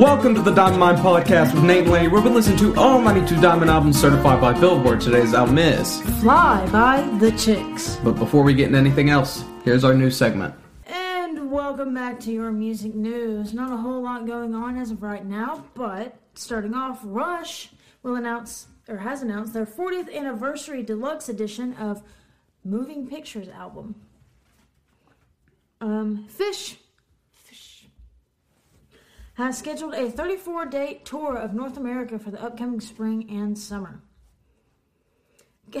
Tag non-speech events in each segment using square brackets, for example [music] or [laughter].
Welcome to the Diamond Mine Podcast with Nate and Lainey, where we listen to all 92 Diamond albums certified by Billboard. Today's album is. Fly by the Chicks. But before we get into anything else, here's our new segment. And welcome back to your music news. Not a whole lot going on as of right now, but starting off, Rush will announce, or has announced, their 40th anniversary deluxe edition of Moving Pictures album. Um. Phish. Has scheduled a 34 date tour of North America for the upcoming spring and summer. [laughs]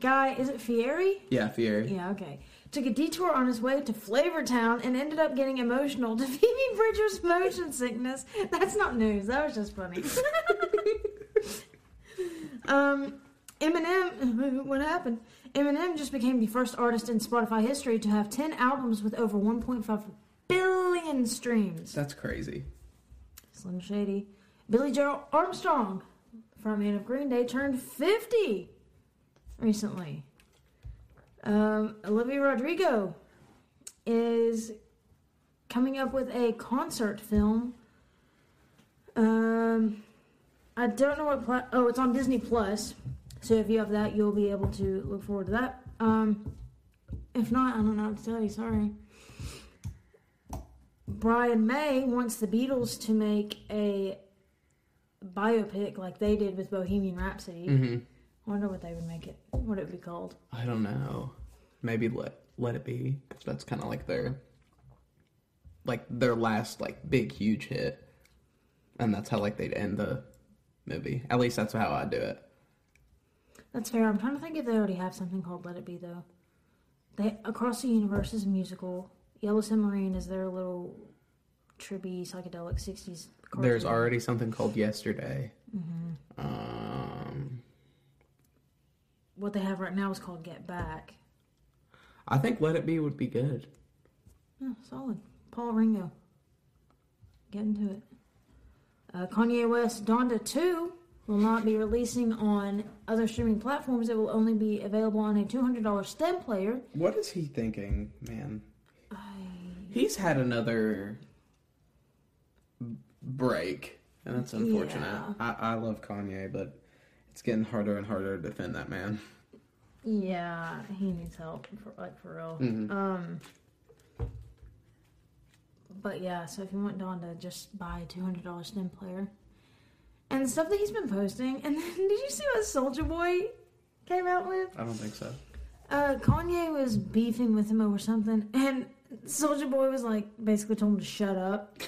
Guy, is it Fieri? Yeah, Fieri. Yeah, okay. Took a detour on his way to Flavortown and ended up getting emotional to [laughs] Phoebe Bridgers' motion sickness. That's not news. That was just funny. [laughs] um, Eminem, what happened? Eminem just became the first artist in Spotify history to have 10 albums with over 1.5 billion streams. That's crazy. Slim Shady. Billie Joe Armstrong, frontman of Green Day, turned 50 recently. Um, Olivia Rodrigo is coming up with a concert film. Um, I don't know what. Pla- oh, it's on Disney Plus. So if you have that, you'll be able to look forward to that. Um, if not, I don't know what to tell you. Sorry. Brian May wants the Beatles to make a biopic like they did with Bohemian Rhapsody. hmm I wonder what they would make it. What it would be called. I don't know. Maybe let let it be. 'cause that's kind of like their like their last like big huge hit, and that's how like they'd end the movie. At least that's how I do it. That's fair. I'm trying to think if they already have something called Let It Be though. They Across the Universe is a musical. Yellow Submarine is their little trippy psychedelic '60s. cartoon. There's already something called Yesterday. Um, what they have right now is called Get Back. I think Let It Be would be good. Yeah, solid. Paul Ringo. Get into it. Uh, Kanye West Donda 2 will not be releasing on other streaming platforms. It will only be available on a $200 STEM player. What is he thinking, man? He's had another break, and that's unfortunate. Yeah. I, I love Kanye, but it's getting harder and harder to defend that man. Yeah, he needs help, for, like for real. Mhm. Um, but yeah, so if you want Donda just buy a two hundred dollars STEM player. And stuff that he's been posting, and [laughs] then did you see what Soulja Boy came out with? I don't think so. Uh, Kanye was beefing with him over something, and Soulja Boy was like basically told him to shut up.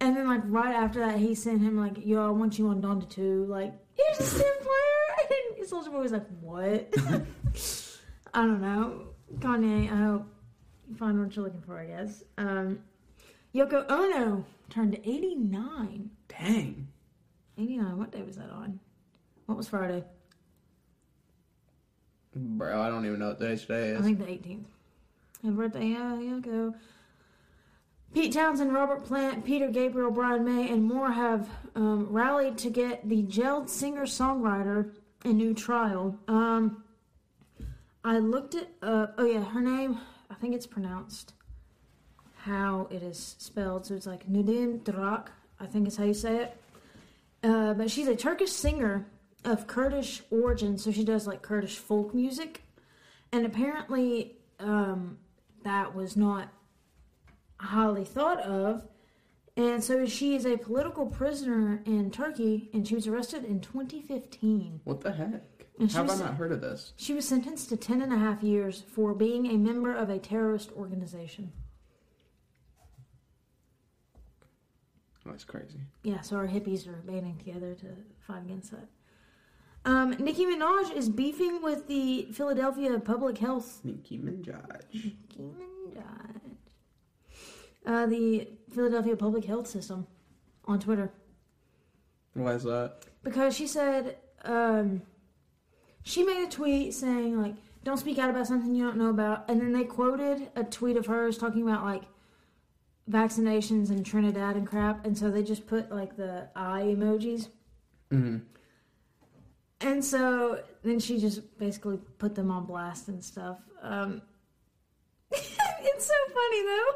And then like right after that, he sent him like, "Yo, I want you on Donda 2. Like, here's a STEM player." And Soulja Boy was like, "What?" [laughs] I don't know. Kanye, I hope you find what you're looking for. I guess. Um, Yoko Ono turned 89. Dang. 89. What day was that on? What was Friday? Bro, I don't even know what day today is. I think the 18th. Happy birthday, yeah, Yoko. Pete Townshend, Robert Plant, Peter Gabriel, Brian May, and more have um, rallied to get the jailed singer-songwriter a new trial. Um, I looked it up. Oh yeah, her name. I think it's pronounced how it is spelled. So it's like Nudin Drak. I think is how you say it. Uh, but she's a Turkish singer of Kurdish origin, so she does like Kurdish folk music. And apparently, um, that was not highly thought of. And so she is a political prisoner in Turkey, and she was arrested in 2015. What the heck? And How have I not heard of this? She was sentenced to 10 and a half years for being a member of a terrorist organization. Oh, that's crazy. Yeah, so our hippies are banding together to fight against that. Um, Nicki Minaj is beefing with the Philadelphia Public Health Nicki Minaj. Nicki Minaj. Uh, the Philadelphia Public Health System on Twitter Why is that? because she said um, she made a tweet saying like don't speak out about something you don't know about and then they quoted a tweet of hers talking about like vaccinations in Trinidad and crap and so they just put like the eye emojis hmm and so then she just basically put them on blast and stuff um, [laughs] it's so funny though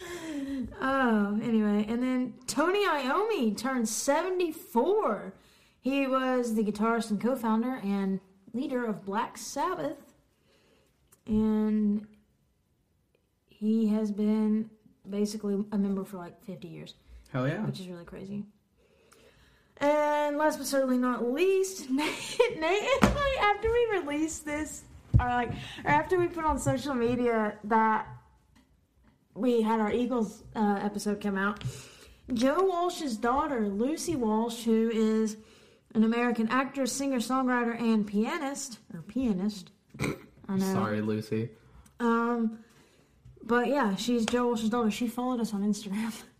[laughs] Oh, anyway, and then Tony Iommi turned 74. He was the guitarist and co-founder and leader of Black Sabbath, and he has been basically a member for like 50 years, Hell yeah. which is really crazy. And last but certainly not least, [laughs] Nate, Nate and I, after we released this, or like, or after we put on social media that we had our Eagles uh, episode come out, Joe Walsh's daughter, Lucy Walsh, who is an American actress, singer, songwriter, and pianist, or pianist. I know. Sorry, Lucy. Um, but yeah, she's Joe Walsh's daughter. She followed us on Instagram. [laughs]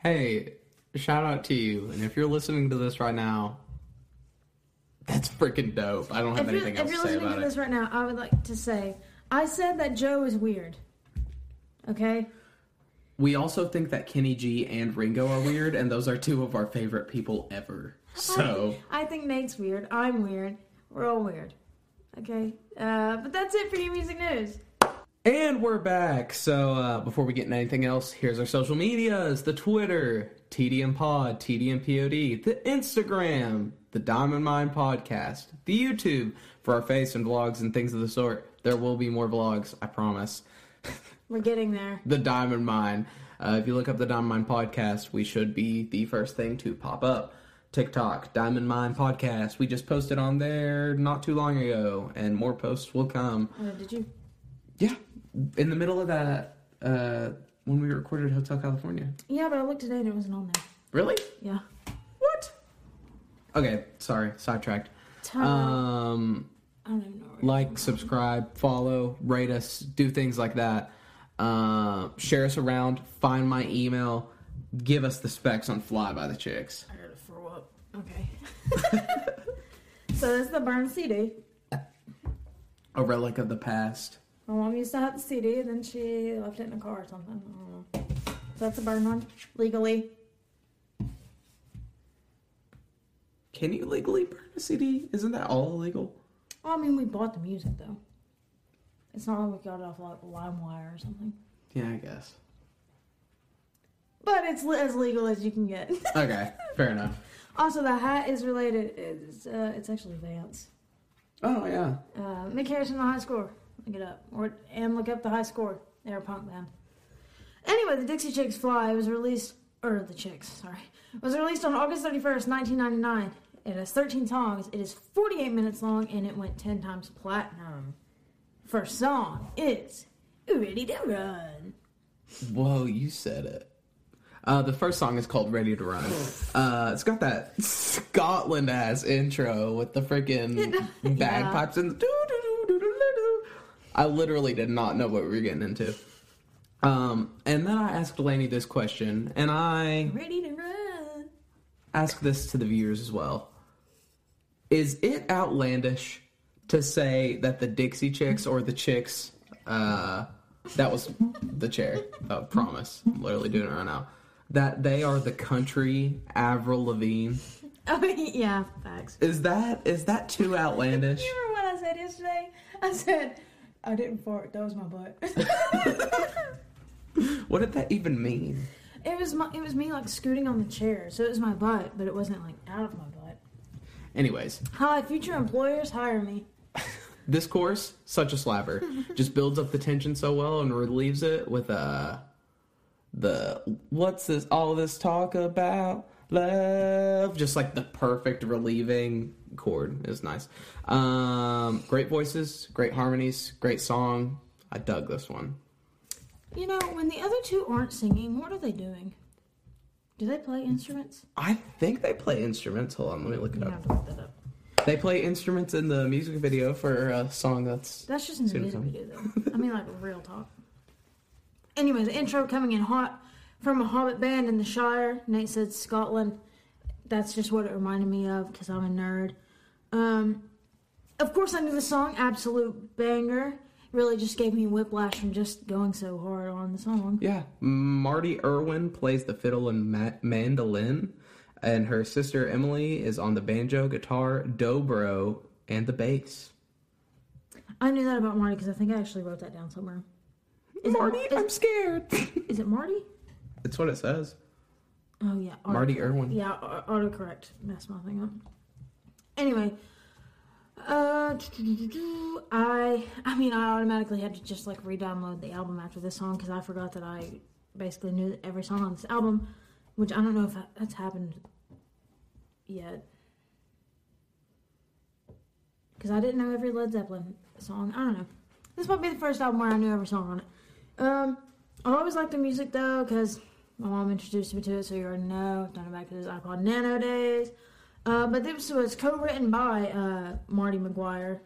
Hey, shout out to you. And if you're listening to this right now, that's freaking dope. I don't have if you're, anything if else you're to say listening to this right now, I would like to say I said that Joe is weird. Okay? We also think that Kenny G and Ringo are weird, and those are two of our favorite people ever. So, I think Nate's weird. I'm weird. We're all weird. Okay? Uh, but that's it for your music news. and we're back. So, uh, before we get into anything else, here's our social medias the Twitter, TDM Pod, TDM POD, the Instagram, the Diamond Mine Podcast, the YouTube for our face and vlogs and things of the sort. There will be more vlogs, I promise. [laughs] We're getting there. the Diamond Mine. Uh, if you look up the Diamond Mine podcast, we should be the first thing to pop up. TikTok, Diamond Mine podcast. We just posted on there not too long ago, and more posts will come. Uh, did you? Yeah, in the middle of that, uh, when we recorded Hotel California. Yeah, but I looked today and it wasn't on there. Really? Yeah. What? Okay, sorry, sidetracked. Time. Um, I don't even know. Like, subscribe, follow, rate us, do things like that. Uh, share us around, find my email, give us the specs on Fly by the Chicks. I gotta throw up. Okay. [laughs] so this is the burn CD. A relic of the past. My mom used to have the CD, and then she left it in a car or something. I don't know. So that's a burn one, legally. Can you legally burn a CD? Isn't that all illegal? Well, I mean, we bought the music though. It's not like we got it off like LimeWire or something. Yeah, I guess. But it's as legal as you can get. [laughs] Okay, fair enough. also, the hat is related. It's uh, it's actually Vans. Oh, yeah. Uh, Mick Harrison, the high score. Look it up, or and look up the high score. They're a punk band. Anyway, the Dixie Chicks Fly was released, or the Chicks, sorry, was released on August thirty first, nineteen ninety nine. It has thirteen songs. It is forty eight minutes long, and it went ten times platinum. First song is "Ready to Run." Whoa, you said it. Uh, the first song is called "Ready to Run." Uh, it's got that Scotland ass intro with the freaking [laughs] Yeah. bagpipes and. doo-doo-doo-doo-doo-doo. I literally did not know what we were getting into. Um, and then I asked Delaney this question, and I Ready to run. ask this to the viewers as well. Is it outlandish to say that the Dixie Chicks or the Chicks, uh, that was the chair, uh, promise, I'm literally doing it right now, that they are the country Avril Lavigne? [laughs] Oh yeah, facts. Is that is that too outlandish? [laughs] You remember what I said yesterday? I said I didn't fart. That was my butt. [laughs] What did that even mean? it was my. It was me like scooting on the chair, so it was my butt, but it wasn't like out of my butt. Anyways, Hi, future employers, hire me. [laughs] this course, such a slapper, [laughs] just builds up the tension so well and relieves it with uh the what's this all this talk about love just like the perfect relieving chord is nice um great voices great harmonies great song i dug this one You know, when the other two aren't singing, what are they doing? Do they play instruments? i think they play instruments hold on let me look it You up look up. they play instruments in the music video for a song that's That's just in the music video, though. I mean, like real talk. Anyway, the intro coming in hot from a Hobbit band in the Shire. Nate said Scotland. That's just what it reminded me of because I'm a nerd. Um, of course, I knew the song, absolute banger. Really just gave me whiplash from just going so hard on the song. Yeah, Martie Erwin plays the fiddle and ma- mandolin, and her sister Emily is on the banjo, guitar, dobro, and the bass. I knew that about Marty because I think I actually wrote that down somewhere. Is it- Marty, is- I'm scared. Is it Marty? It's what it says. Oh yeah, auto- Martie Erwin. Yeah, au- autocorrect. Messed my thing up. Anyway, uh, I I mean I automatically had to just like re-download the album after this song because I forgot that I basically knew every song on this album, which I don't know if that's happened yet. Because I didn't know every Led Zeppelin song. I don't know. This might be the first album where I knew every song on it. Um, I always liked the music though because my mom introduced me to it, so you already know. Done it back to his iPod Nano days. Uh, but this was co-written by uh, Martie Maguire.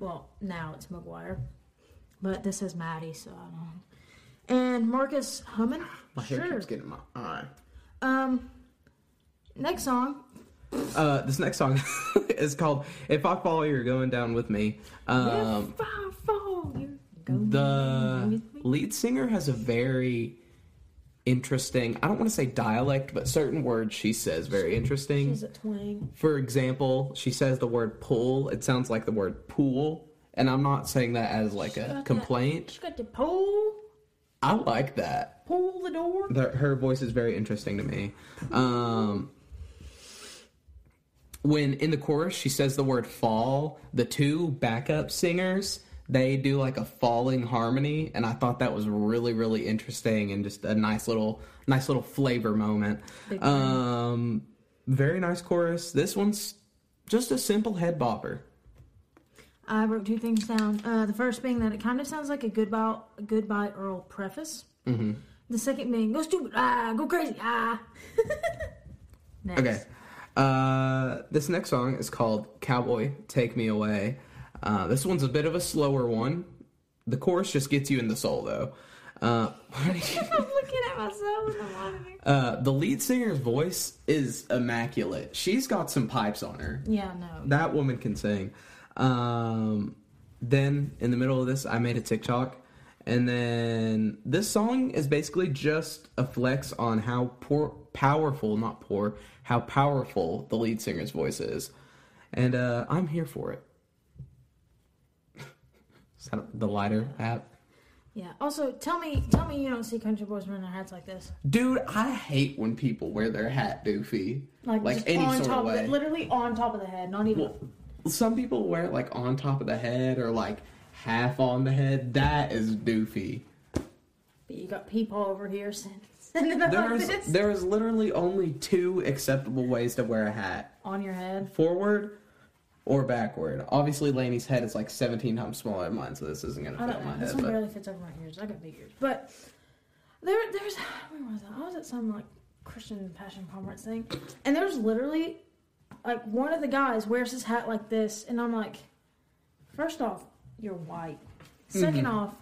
Well, now it's McGuire, but this is Maddie, so I don't know. And Marcus Hummon. My hair sure. keeps getting in my eye. Um, next song. Uh, this next song [laughs] is called "If I Fall, You're Going Down with Me." Um, if I fall, you're going the with me. lead singer has a very interesting. I don't want to say dialect, but certain words she says very interesting. She's a twang. For example, she says the word "pull." It sounds like the word "pool," and I'm not saying that as like got a that- complaint. She got to pull, I like that. pull the door. The, her voice is very interesting to me. Um, when in the chorus she says the word fall, the two backup singers they do like a falling harmony, and I thought that was really really interesting and just a nice little nice little flavor moment. Um, very nice chorus. This one's just a simple head bopper. I wrote two things down. Uh, the first being that it kind of sounds like a goodbye, goodbye Earl preface. hmm The second being go stupid, ah, go crazy, ah. [laughs] Okay. Uh, this next song is called Cowboy Take Me Away. Uh, this one's a bit of a slower one. The chorus just gets you in the soul, though. Uh, [laughs] I'm looking at myself uh, the lead singer's voice is immaculate. She's got some pipes on her. Yeah, no. That woman can sing. Um, then in the middle of this, I made a TikTok, and then this song is basically just a flex on how poor, powerful, not poor, how powerful the lead singer's voice is, and uh, I'm here for it. Is that the lighter app? Yeah. Also, tell me, tell me you don't see country boys wearing their hats like this, Dude, I hate when people wear their hat doofy. like, Like any on sort of top way. it, literally on top of the head, not even. Well, some people wear it like on top of the head or like half on the head. That is doofy. but you got people over here [laughs] sending, sending it like There's this there is literally only two acceptable ways to wear a hat: on your head. forward or backward. Obviously, Lainey's head is like 17 times smaller than mine, so this isn't gonna I fit don't on know. my This head. one But barely fits over my ears. I got big ears, but there, there's where was I? I was at some like Christian Passion conference thing, and there's literally like one of the guys wears his hat like this, and I'm like, first off, you're white. 2nd Mhm. off,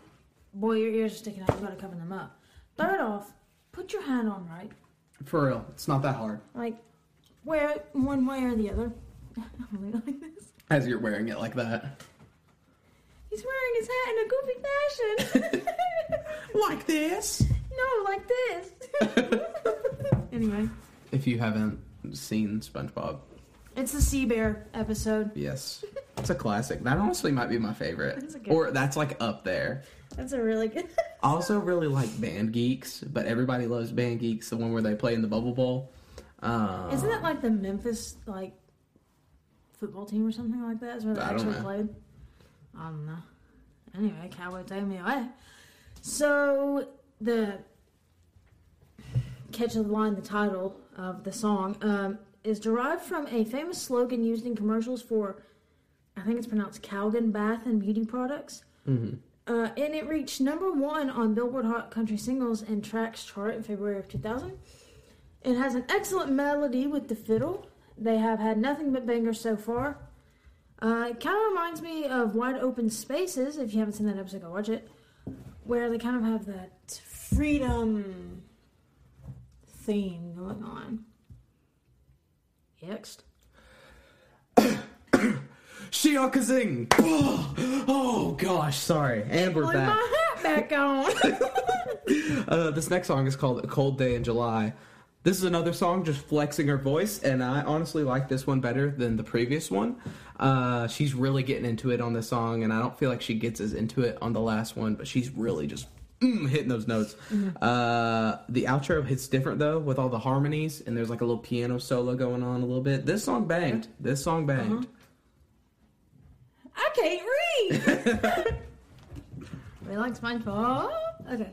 boy, your ears are sticking out. You gotta cover them up. Third off, put your hat on right. for real, it's not that hard. Like, wear it one way or the other. [laughs] I'm really like this. As you're wearing it like that, He's wearing his hat in a goofy fashion. [laughs] [laughs] like this. no, like this. [laughs] anyway, If you haven't seen SpongeBob, it's the Sea Bear episode. yes, it's a classic. That honestly might be my favorite, That's a good or that's like up there. That's a really good. I also really like Band Geeks, but everybody loves Band Geeks, the one where they play in the Bubble Bowl. Uh, Isn't that like the Memphis like football team or something like that? Is where they I actually played. I don't know. Anyway, Cowboy take me away. So the catch of the line, the title of the song, um, is derived from a famous slogan used in commercials for, I think it's pronounced Calgon Bath and Beauty Products. Mm-hmm. Uh, and it reached number one on Billboard Hot Country Singles and Tracks chart in February of 2000. It has an excellent melody with the fiddle. They have had nothing but bangers so far. Uh, it kind of reminds me of Wide Open Spaces. If you haven't seen that episode, go watch it. Where they kind of have that freedom theme going on. Next. [coughs] Shiokazing! Oh, [coughs] oh gosh, sorry. And we're Put back. my hat back on. [laughs] Uh, this next song is called A Cold Day in July. This is another song just flexing her voice, and I honestly like this one better than the previous one. Uh, she's really getting into it on this song, and I don't feel like she gets as into it on the last one, but she's really just mm, hitting those notes. Mm-hmm. Uh, the outro hits different though with all the harmonies, and there's like a little piano solo going on a little bit. This song banged. This song banged. I can't read. we like SpongeBob. Okay.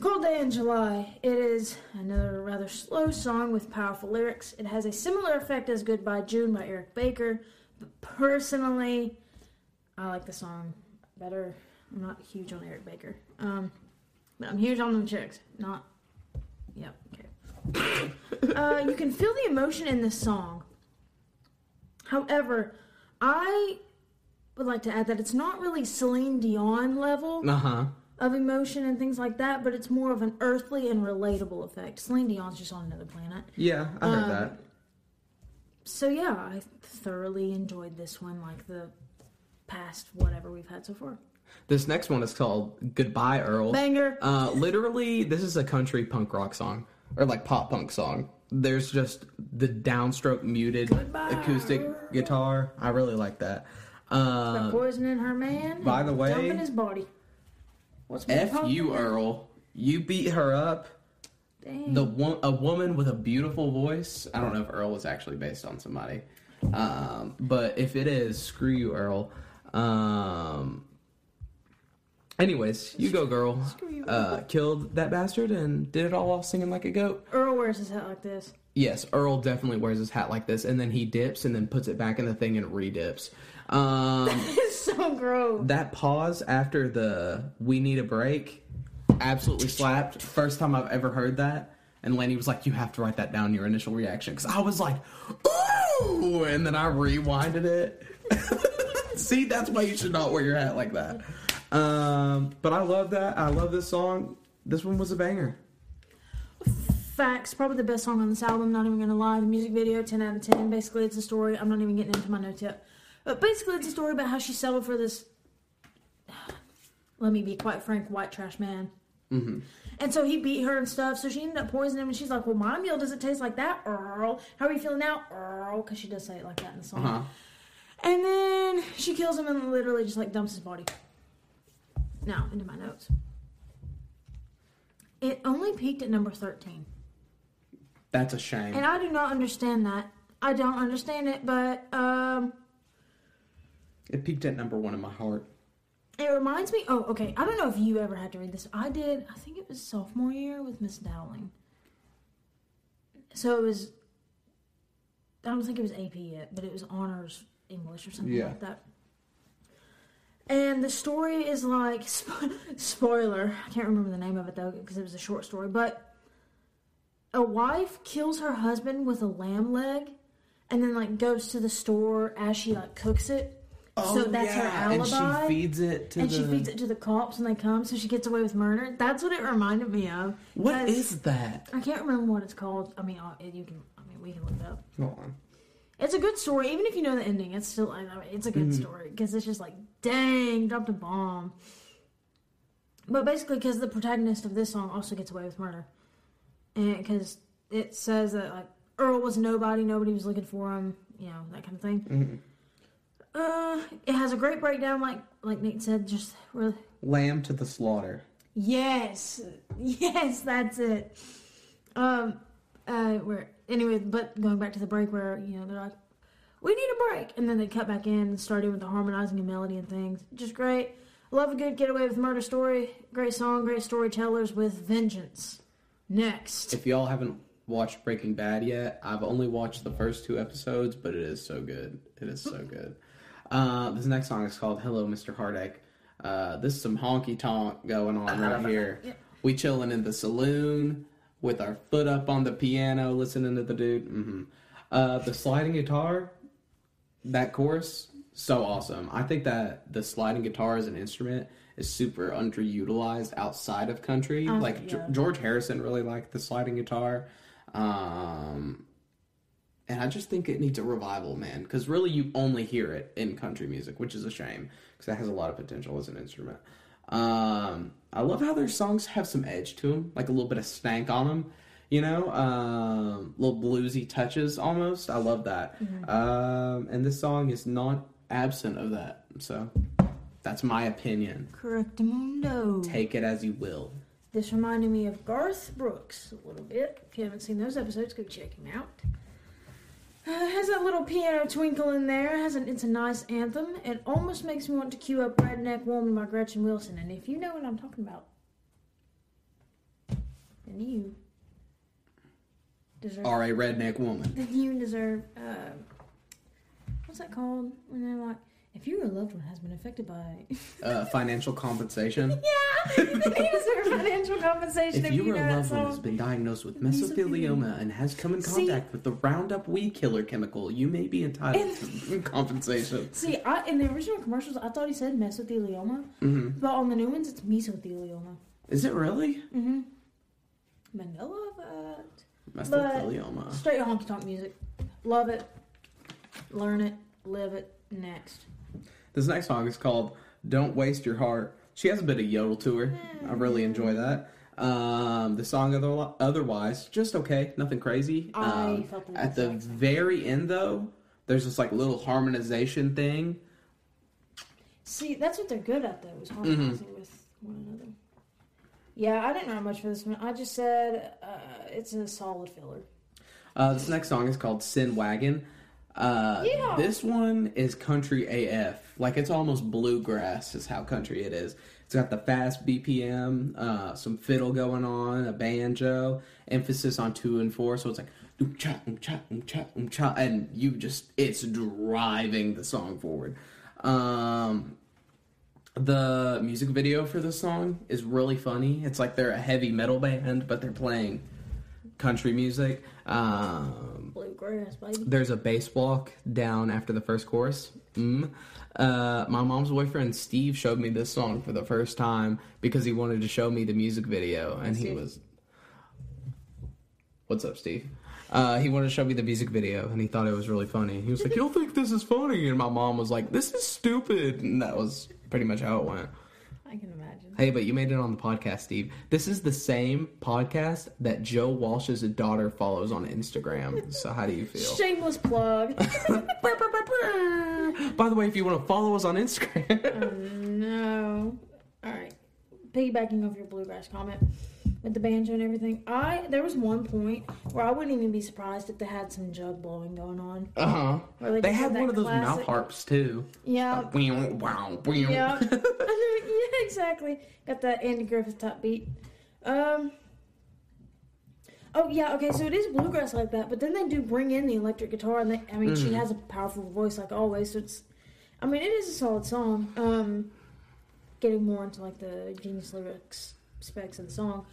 Cold Day in July. It is another rather slow song with powerful lyrics. It has a similar effect as Goodbye June by Eric Baker, but personally, I like the song better. I'm not huge on Eric Baker. Um, but I'm huge on them chicks. Not. Yep. Okay. uh, you can feel the emotion in this song. However, I would like to add that it's not really Celine Dion level Uh huh. Of emotion and things like that, but it's more of an earthly and relatable effect. Celine Dion's just on another planet. Yeah, I heard Um, that. So yeah, I thoroughly enjoyed this one, like the past whatever we've had so far. This next one is called "Goodbye, Earl." Banger. Uh, literally, this is a country punk rock song or like pop punk song. There's just the downstroke muted Goodbye, acoustic Earl. guitar. I really like that. Uh, Got poison her man. by the way- dumping his body. What's more F you, Earl. You beat her up. Dang. The one, a woman with a beautiful voice. I don't know if Earl was actually based on somebody, um, but if it is, screw you, Earl. Um, anyways, you go, girl. Screw you, Uh, killed that bastard and did it all while singing like a goat. Earl wears his hat like this. Yes, Earl definitely wears his hat like this, and then he dips and then puts it back in the thing and re-dips. Um, [laughs] it's so gross. that pause after the "we need a break" absolutely slapped. First time I've ever heard that. And Lainey was like, "You have to write that down. Your initial reaction." Because I was like, "Ooh!" and then I rewinded it. [laughs] See, that's why you should not wear your hat like that. Um, but I love that. I love this song. This one was a banger. Facts, probably the best song on this album. Not even gonna lie. The music video, ten out of ten. Basically, it's a story. I'm not even getting into my notes yet. But basically, it's a story about how she settled for this. Let me be quite frank, white trash man. hmm And so he beat her and stuff. So she ended up poisoning him, and she's like, "Well, my meal doesn't taste like that, Earl. How are you feeling now, Earl?" Because she does say it like that in the song. Uh huh. And then she kills him and literally just like dumps his body. Now into my notes. It only peaked at number thirteen. That's a shame. And I do not understand that. I don't understand it, but um, It peaked at number one in my heart. it reminds me. Oh, okay. I don't know if you ever had to read this. I did. I think it was sophomore year with Miss Dowling. So it was. I don't think it was AP yet, but it was honors English or something Yeah. like that. And the story is like [laughs] spo- spoiler. I can't remember the name of it though because it was a short story. But a wife kills her husband with a lamb leg, and then like goes to the store as she like cooks it. Oh, so that's her alibi. And she feeds it to and the. she feeds it to the cops when they come, so she gets away with murder. That's what it reminded me of. What is that? I can't remember what it's called. I mean, you can. I mean, we can look it up. Hold on. It's a good story, even if you know the ending. It's still, it's a good Mm-hmm. story because it's just like, dang, dropped a bomb. But basically, because the protagonist of this song also gets away with murder, and because it says that like Earl was nobody, nobody was looking for him, you know, that kind of thing. Mhm. Uh, it has a great breakdown, like like Nate said, just really. Lamb to the slaughter. Yes, [laughs] yes, that's it. Um, uh, where anyway, but going back to the break where you know they're like, we need a break, and then they cut back in and started with the harmonizing and melody and things. Just great. Love a good getaway with murder story. Great song, great storytellers with vengeance. Next, If y'all haven't watched Breaking Bad yet, I've only watched the first two episodes, but it is so good. It is so [laughs] good. Uh, this next song is called "Hello, Mr. Heartache." Uh, this is some honky tonk going on right here. Yeah. We chilling in the saloon with our foot up on the piano, listening to the dude. hmm Uh, the sliding guitar, that chorus, so awesome. I think that the sliding guitar as an instrument is super underutilized outside of country. Uh, like G- George Harrison really liked the sliding guitar. Um, and I just think it needs a revival, man. Because really, you only hear it in country music, which is a shame because that has a lot of potential as an instrument. Um, I love how their songs have some edge to them, like a little bit of stank on them. You know, um, little bluesy touches almost. I love that. Um, and this song is not absent of that. So That's my opinion. Correctamundo. Take it as you will. This reminded me of Garth Brooks a little bit. If you haven't seen those episodes, go check him out. Uh, has that little piano twinkle in there. Has an, it's a nice anthem. It almost makes me want to cue up "Redneck Woman" by Gretchen Wilson. And if you know what I'm talking about, then you deserve. Are a redneck woman. Then [laughs] you deserve. Uh, what's that called? When they're like, if your loved one has been affected by. [laughs] Uh, financial compensation. [laughs] yeah, you deserve financial compensation if, If you you know a loved one has been diagnosed with Mesothelioma. and has come in See- contact with the Roundup weed killer chemical, you may be entitled to [laughs] compensation. See, I, in the original commercials, I thought he said mesothelioma, hmm but on the new ones, it's mesothelioma. Is it really Mm-hmm. Mandela effect. mesothelioma? Straight honky tonk music. Love it. Learn it. Live it. Next. This next song is called "Don't Waste Your Heart." She has a bit of yodel to her. I really enjoy that. Um, the song other, otherwise just okay, nothing crazy. I Um, at the very end though, there's this like little harmonization thing. See, that's what they're good at, though, is Mm-hmm. harmonizing with one another. Yeah, I didn't write much for this one. I just said uh, it's a solid filler. Uh, this next song is called "Sin Wagon." Uh. This one is country AF. Like it's almost bluegrass is how country it is. It's got the fast BPM, uh, some fiddle going on, a banjo, emphasis on two and four. So it's like oom cha oom cha oom cha oom cha, and you just it's driving the song forward. Um, the music video for this song is really funny. It's like they're a heavy metal band, but they're playing country music. Um, Bluegrass, baby. there's a bass walk down after the first chorus. Mm. Uh, my mom's boyfriend Steve showed me this song for the first time because he wanted to show me the music video, and he was. What's up, Steve? Uh, he wanted to show me the music video, and he thought it was really funny. He was like, "You'll think this is funny," and my mom was like, "This is stupid," and that was pretty much how it went. I can imagine. Hey, but you made it on the podcast, Steve. This is the same podcast that Joe Walsh's daughter follows on Instagram. So how do you feel? [laughs] Shameless plug. [laughs] By the way, if you want to follow us on Instagram, Oh, no. All right. Piggybacking off your bluegrass comment with the banjo and everything, I there was one point where I wouldn't even be surprised if they had some jug blowing going on. uh huh. Where They just had one of those classic- mouth harps too. Yeah. Wow, wow, wow. Yeah. [laughs] [laughs] yeah, exactly. Got that Andy Griffith top beat. Um. Oh yeah, okay. So it is bluegrass like that, but then they do bring in the electric guitar, and they, I mean, she has a powerful voice like always. So it's, I mean, it is a solid song. Um, getting more into like the genius lyrics specs of the song.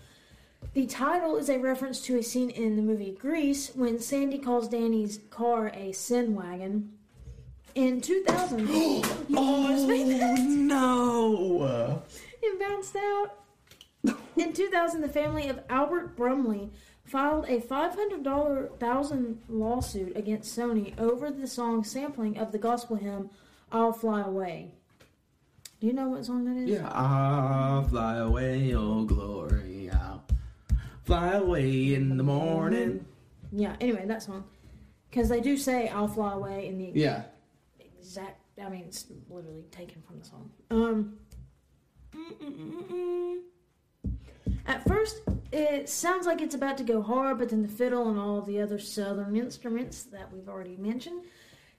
The title is a reference to a scene in the movie Grease when Sandy calls Danny's car a sin wagon. In 2000, [gasps] [gasps] you oh, almost made that. no. [laughs] It bounced out. In 2000, the family of Albert Brumley filed a $500,000 lawsuit against Sony over the song sampling of the gospel hymn "I'll Fly Away." Do you know what song that is? Yeah, I'll fly away, oh glory, fly away in the morning. Yeah. Anyway, that song, because they do say "I'll fly away" in the Yeah. exact. I mean, it's literally taken from the song. Um. mm-mm-mm-mm. At first, it sounds like it's about to go hard, but then the fiddle and all the other southern instruments that we've already mentioned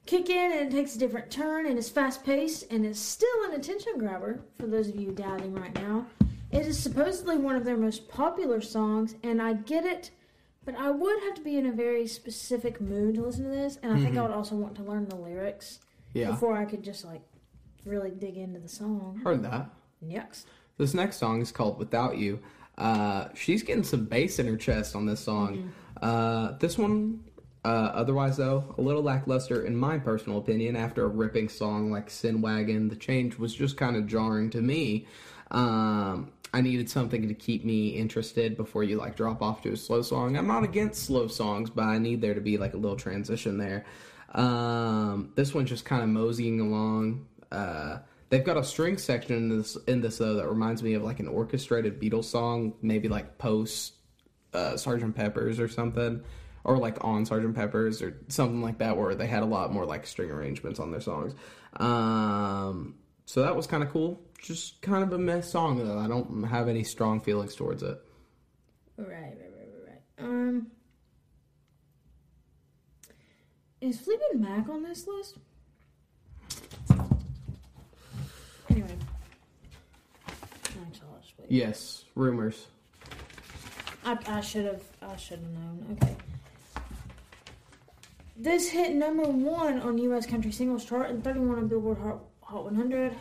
kick in, and it takes a different turn, and it's fast paced, and it's still an attention grabber for those of you doubting right now. It is supposedly one of their most popular songs, and I get it, but I would have to be in a very specific mood to listen to this, and I think I would also want to learn the lyrics Yeah. before I could just like really dig into the song. Heard that. Next. This next song is called Without You. Uh, she's getting some bass in her chest on this song. Uh, this one, uh, otherwise, though, a little lackluster in my personal opinion. After a ripping song like Sin Wagon, the change was just kind of jarring to me. Um, I needed something to keep me interested before you like drop off to a slow song. I'm not against slow songs, but I need there to be like a little transition there. Um, this one's just kind of moseying along. Uh, they've got a string section in this in this though that reminds me of like an orchestrated Beatles song, maybe like post uh, Sergeant Pepper's or something, or like on Sergeant Pepper's or something like that, where they had a lot more like string arrangements on their songs. Um, so that was kind of cool. Just kind of a mess song though. I don't have any strong feelings towards it. Right, right, right, right, right. Um, is Fleetwood Mac on this list? Anyway, actually, I'll just wait. Yes, rumors. I, I should have. I should have known. Okay. This hit number one on U.S. country singles chart and 31 on Billboard Hot, Hot 100.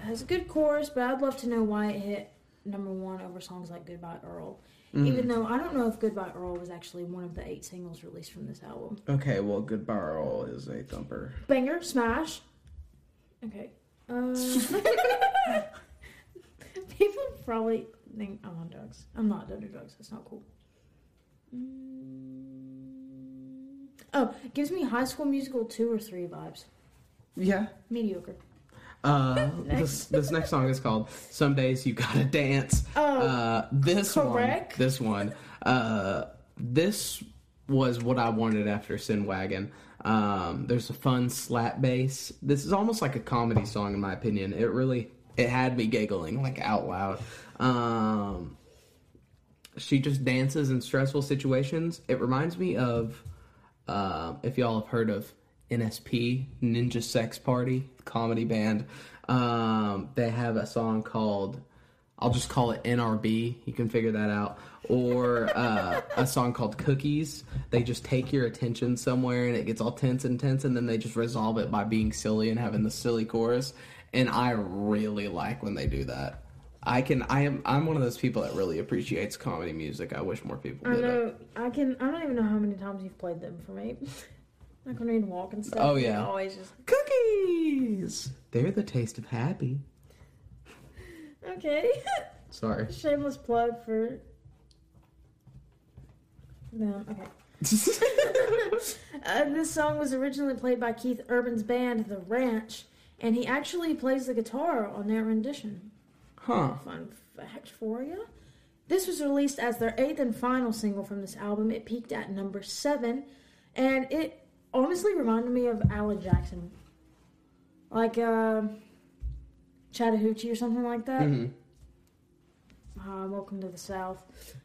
Uh, has a good chorus, but I'd love to know why it hit number one over songs like Goodbye Earl. Even though I don't know if Goodbye Earl was actually one of the eight singles released from this album. Okay, well, Goodbye Earl is a thumper. Banger, smash. Okay. Uh, [laughs] people probably think I'm on drugs. I'm not under drugs. That's not cool. Mm. Oh, it gives me High School Musical two or three vibes. Yeah. Mediocre. Uh, this this next song is called "Some Days You Gotta Dance." Oh, Uh, this correct. one, this one, uh, this was what I wanted after Sin Wagon. Um, there's a fun slap bass. This is almost like a comedy song in my opinion. It really it had me giggling like out loud. Um, she just dances in stressful situations. It reminds me of uh, if y'all have heard of NSP Ninja Sex Party comedy band. Um, they have a song called I'll just call it NRB. You can figure that out. Or uh, a song called Cookies. They just take your attention somewhere and it gets all tense and tense, and then they just resolve it by being silly and having the silly chorus. And I really like when they do that. I can. I am. I'm one of those people that really appreciates comedy music. I wish more people I did it. know. I can. I don't even know how many times you've played them for me. [laughs] like when we'd walk and stuff. Oh, yeah. Always just Cookies. They're the taste of happy. okay. [laughs] Sorry. Shameless plug for them. Okay. [laughs] Uh, this song was originally played by Keith Urban's band, The Ranch, and he actually plays the guitar on that rendition. Huh. Fun fact for you. This was released as their eighth and final single from this album. It peaked at number seven, and it honestly reminded me of Alan Jackson, like uh, Chattahoochee or something like that. hmm Uh, Welcome to the South,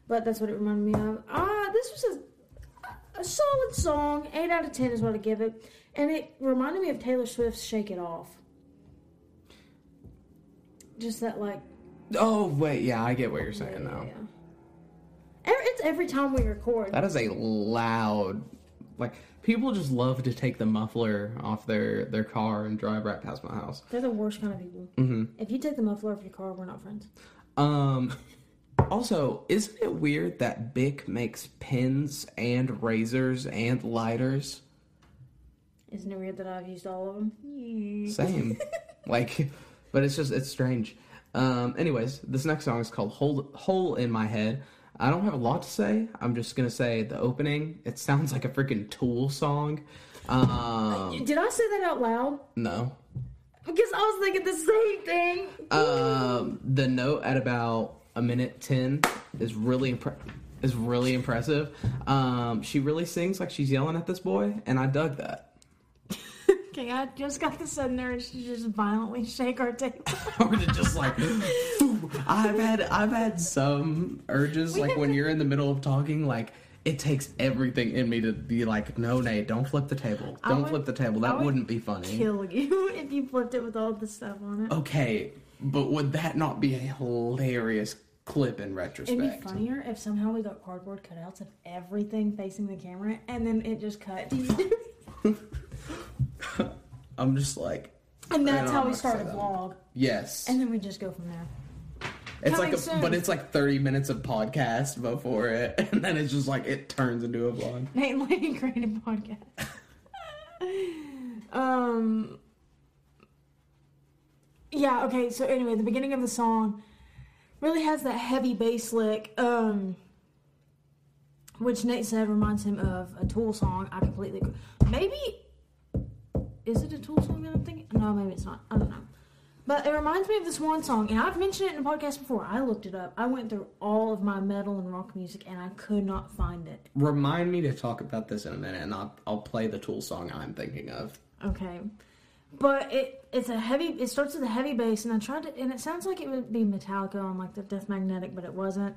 but that's what it reminded me of. Ah, this was a a solid song. Eight out of ten is what I give it, and it reminded me of Taylor Swift's "Shake It Off." Just that, like, Oh wait, yeah, I get what you're saying though. yeah. It's every time we record. That is a loud. Like people just love to take the muffler off their their car and drive right past my house. They're the worst kind of people. hmm If you take the muffler off your car, we're not friends. Um. Also, isn't it weird that Bic makes pens and razors and lighters? Isn't it weird that I've used all of them? Same. [laughs] like, but it's just it's strange. Um. Anyways, this next song is called "Hole Hole in My Head." I don't have a lot to say. I'm just gonna say the opening. It sounds like a freaking Tool song. Um. [laughs] Did I say that out loud? No. Because I was thinking the same thing. Um, the note at about a minute ten is really impre- is really impressive. Um, she really sings like she's yelling at this boy, and I dug that. Okay, I just got the sudden urge to just violently shake our table. [laughs] or to just like, I've had I've had some urges like when you're in the middle of talking, like it takes everything in me to be like, no, Nate, don't flip the table, don't would- flip the table. I That would wouldn't be funny. Kill you [laughs] if you flipped it with all the stuff on it. Okay, but would that not be a hilarious clip in retrospect? It'd be funnier if somehow we got cardboard cutouts of everything facing the camera, and then it just cut. [laughs] [laughs] I'm just like, and that's how we start a to say that. vlog, yes. and then we just go from there. It's Coming like, a, soon. but it's like 30 minutes of podcast before it, [laughs] and then it's just like it turns into a vlog. [laughs] Nate Lady created podcast. um. Yeah. Okay. So anyway, the beginning of the song really has that heavy bass lick, um, which Nate said reminds him of a Tool song. I completely agree. Maybe is it a Tool song that I'm thinking? No, maybe it's not. I don't know. But it reminds me of this one song, and I've mentioned it in a podcast before. I looked it up. I went through all of my metal and rock music, and I could not find it. Remind me to talk about this in a minute, and I'll, I'll play the Tool song I'm thinking of. Okay. but it it's a heavy. It starts with a heavy bass, and I tried to, and it sounds like it would be Metallica on like the Death Magnetic, but it wasn't.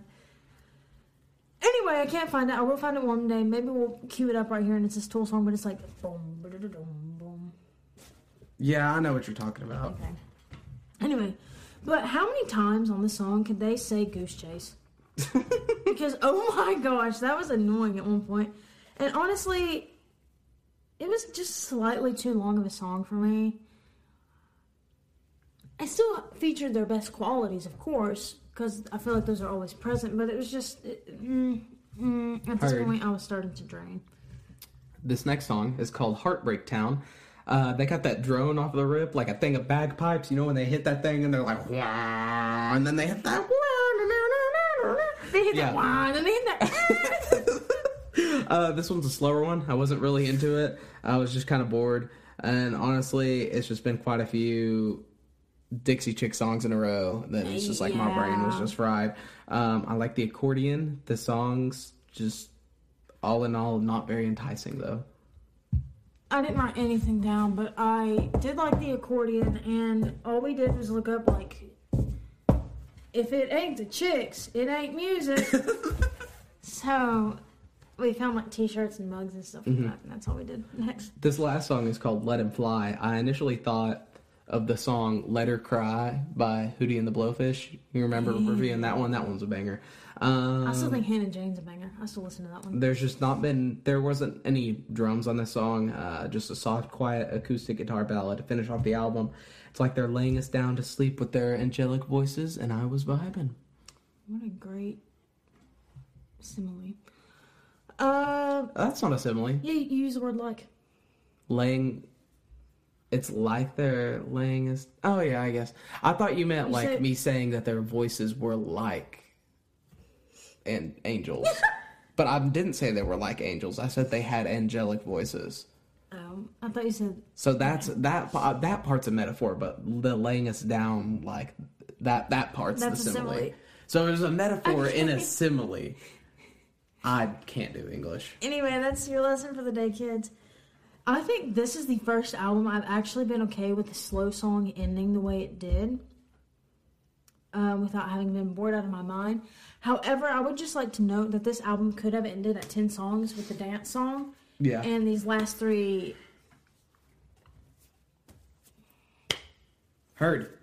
Anyway, I can't find it. I will find it one day. Maybe we'll cue it up right here, and it's this Tool song, but it's like boom. Yeah, I know what you're talking about. Okay. Anyway, but how many times on the song could they say Goose Chase? [laughs] because oh my gosh, that was annoying at one point. And honestly, it was just slightly too long of a song for me. I still featured their best qualities, of course, because I feel like those are always present. But it was just it- mm, mm, at this Heard. point, I was starting to drain. This next song is called Heartbreak Town. Uh, they got that drone off the rip, like a thing of bagpipes. You know when they hit that thing and they're like, Wah, and then they hit that. They hit Yeah. that one, and they hit that. [laughs] Uh, this one's a slower one. I wasn't really into it. I was just kind of bored. And honestly, it's just been quite a few Dixie Chick songs in a row that it's just like my brain was just fried. Um, I like the accordion. The songs just all in all not very enticing though. I didn't write anything down, but I did like the accordion, and all we did was look up like, if it ain't the chicks, it ain't music. [laughs] so we found like T-shirts and mugs and stuff like mm-hmm. that, and that's all we did. Next, This last song is called Let Him Fly. I initially thought of the song Let Her Cry by Hootie and the Blowfish. You remember reviewing that one? That one's a banger. Um, I still think Hannah Jane's a banger. I still listen to that one. there's just not been there wasn't any drums on this song uh, just a soft quiet acoustic guitar ballad to finish off the album it's like they're laying us down to sleep with their angelic voices and i was vibing What a great simile. Uh, that's not a simile yeah, you use the word like. laying it's like they're laying us oh yeah i guess i thought you meant You like said- me saying that their voices were like and angels [laughs] but i didn't say they were like angels i said they had angelic voices Um, I thought you said So that's that uh, that part's a metaphor, but the laying us down like that that part's That's the a simile. simile. So there's a metaphor in a simile. I can't do English. Anyway, that's your lesson for the day, kids. I think this is the first album I've actually been okay with the slow song ending the way it did, um, without having been bored out of my mind. However, I would just like to note that this album could have ended at ten songs with the dance song, Yeah. and these last three. Heard.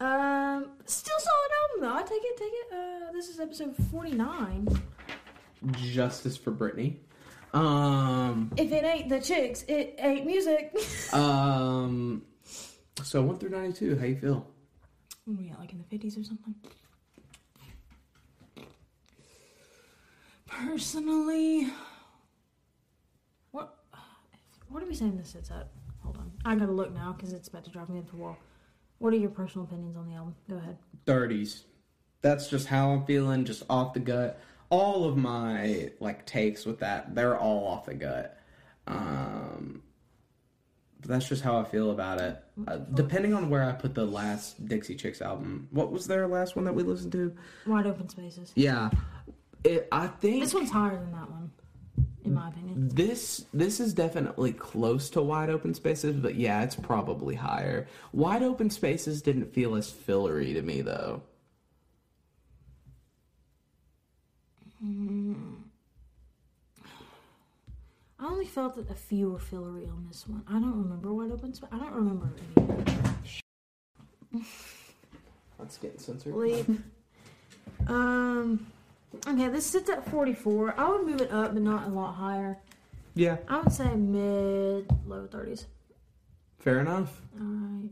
Um, still solid album though. I take it, take it. Uh, this is episode forty nine. Justice for Britney. Um If it ain't the chicks, it ain't music. [laughs] um so one through ninety two, how you feel? yeah, like in the fifties or something. Personally, what what are we saying this sits at? Hold on, I gotta look now because it's about to drive me into the wall. What are your personal opinions on the album? Go ahead. Thirties. That's just how I'm feeling, just off the gut. All of my like takes with that, they're all off the gut. Um but that's just how I feel about it. Uh, depending on where I put the last Dixie Chicks album, what was their last one that we listened to? Wide open spaces. Yeah, it, I think This one's higher than that one, in my opinion. this this is definitely close to Wide Open Spaces, but yeah, it's probably higher. Wide Open Spaces didn't feel as fillery to me though. I only felt that a few were fillery on this one. I don't remember wide open space. I don't remember any. [laughs] That's getting censored. Leap. um. Okay, this sits at 44. I would move it up, but not a lot higher. Yeah, I would say mid low 30s. fair enough. All right.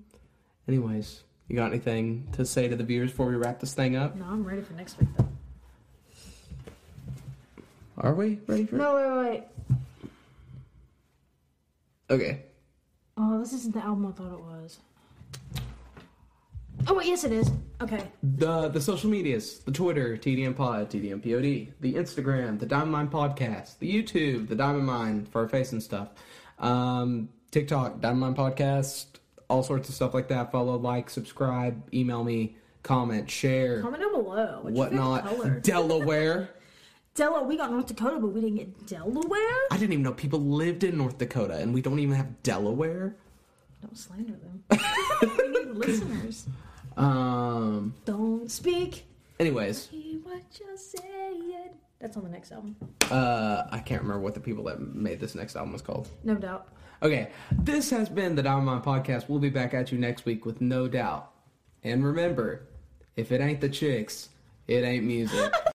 Anyways, you got anything to say to the viewers before we wrap this thing up? No, I'm ready for next week though. Are we ready for? No, wait, wait. Okay. Oh, this isn't the album I thought it was. Oh wait, yes it is. Okay. The the social medias, the Twitter, TDM Pod, TDM POD, the Instagram, the Diamond Mine Podcast, the YouTube, the Diamond Mine for our face and stuff, um, TikTok, Diamond Mine Podcast, all sorts of stuff like that. Follow, like, subscribe, email me, comment, share, Comment down below. What's your whatnot. color? Delaware. [laughs] Delaware. We got North Dakota, but we didn't get Delaware. I didn't even know people lived in North Dakota, and we don't even have Delaware. Don't slander them. [laughs] we need listeners. Um. Don't speak. Anyways, what you're saying. That's on the next album. uh, I can't remember what the people that made this next album was called. No doubt. Okay, this has been the Diamond Podcast. We'll be back at you next week with no doubt. And remember, if it ain't the chicks, it ain't music. [laughs]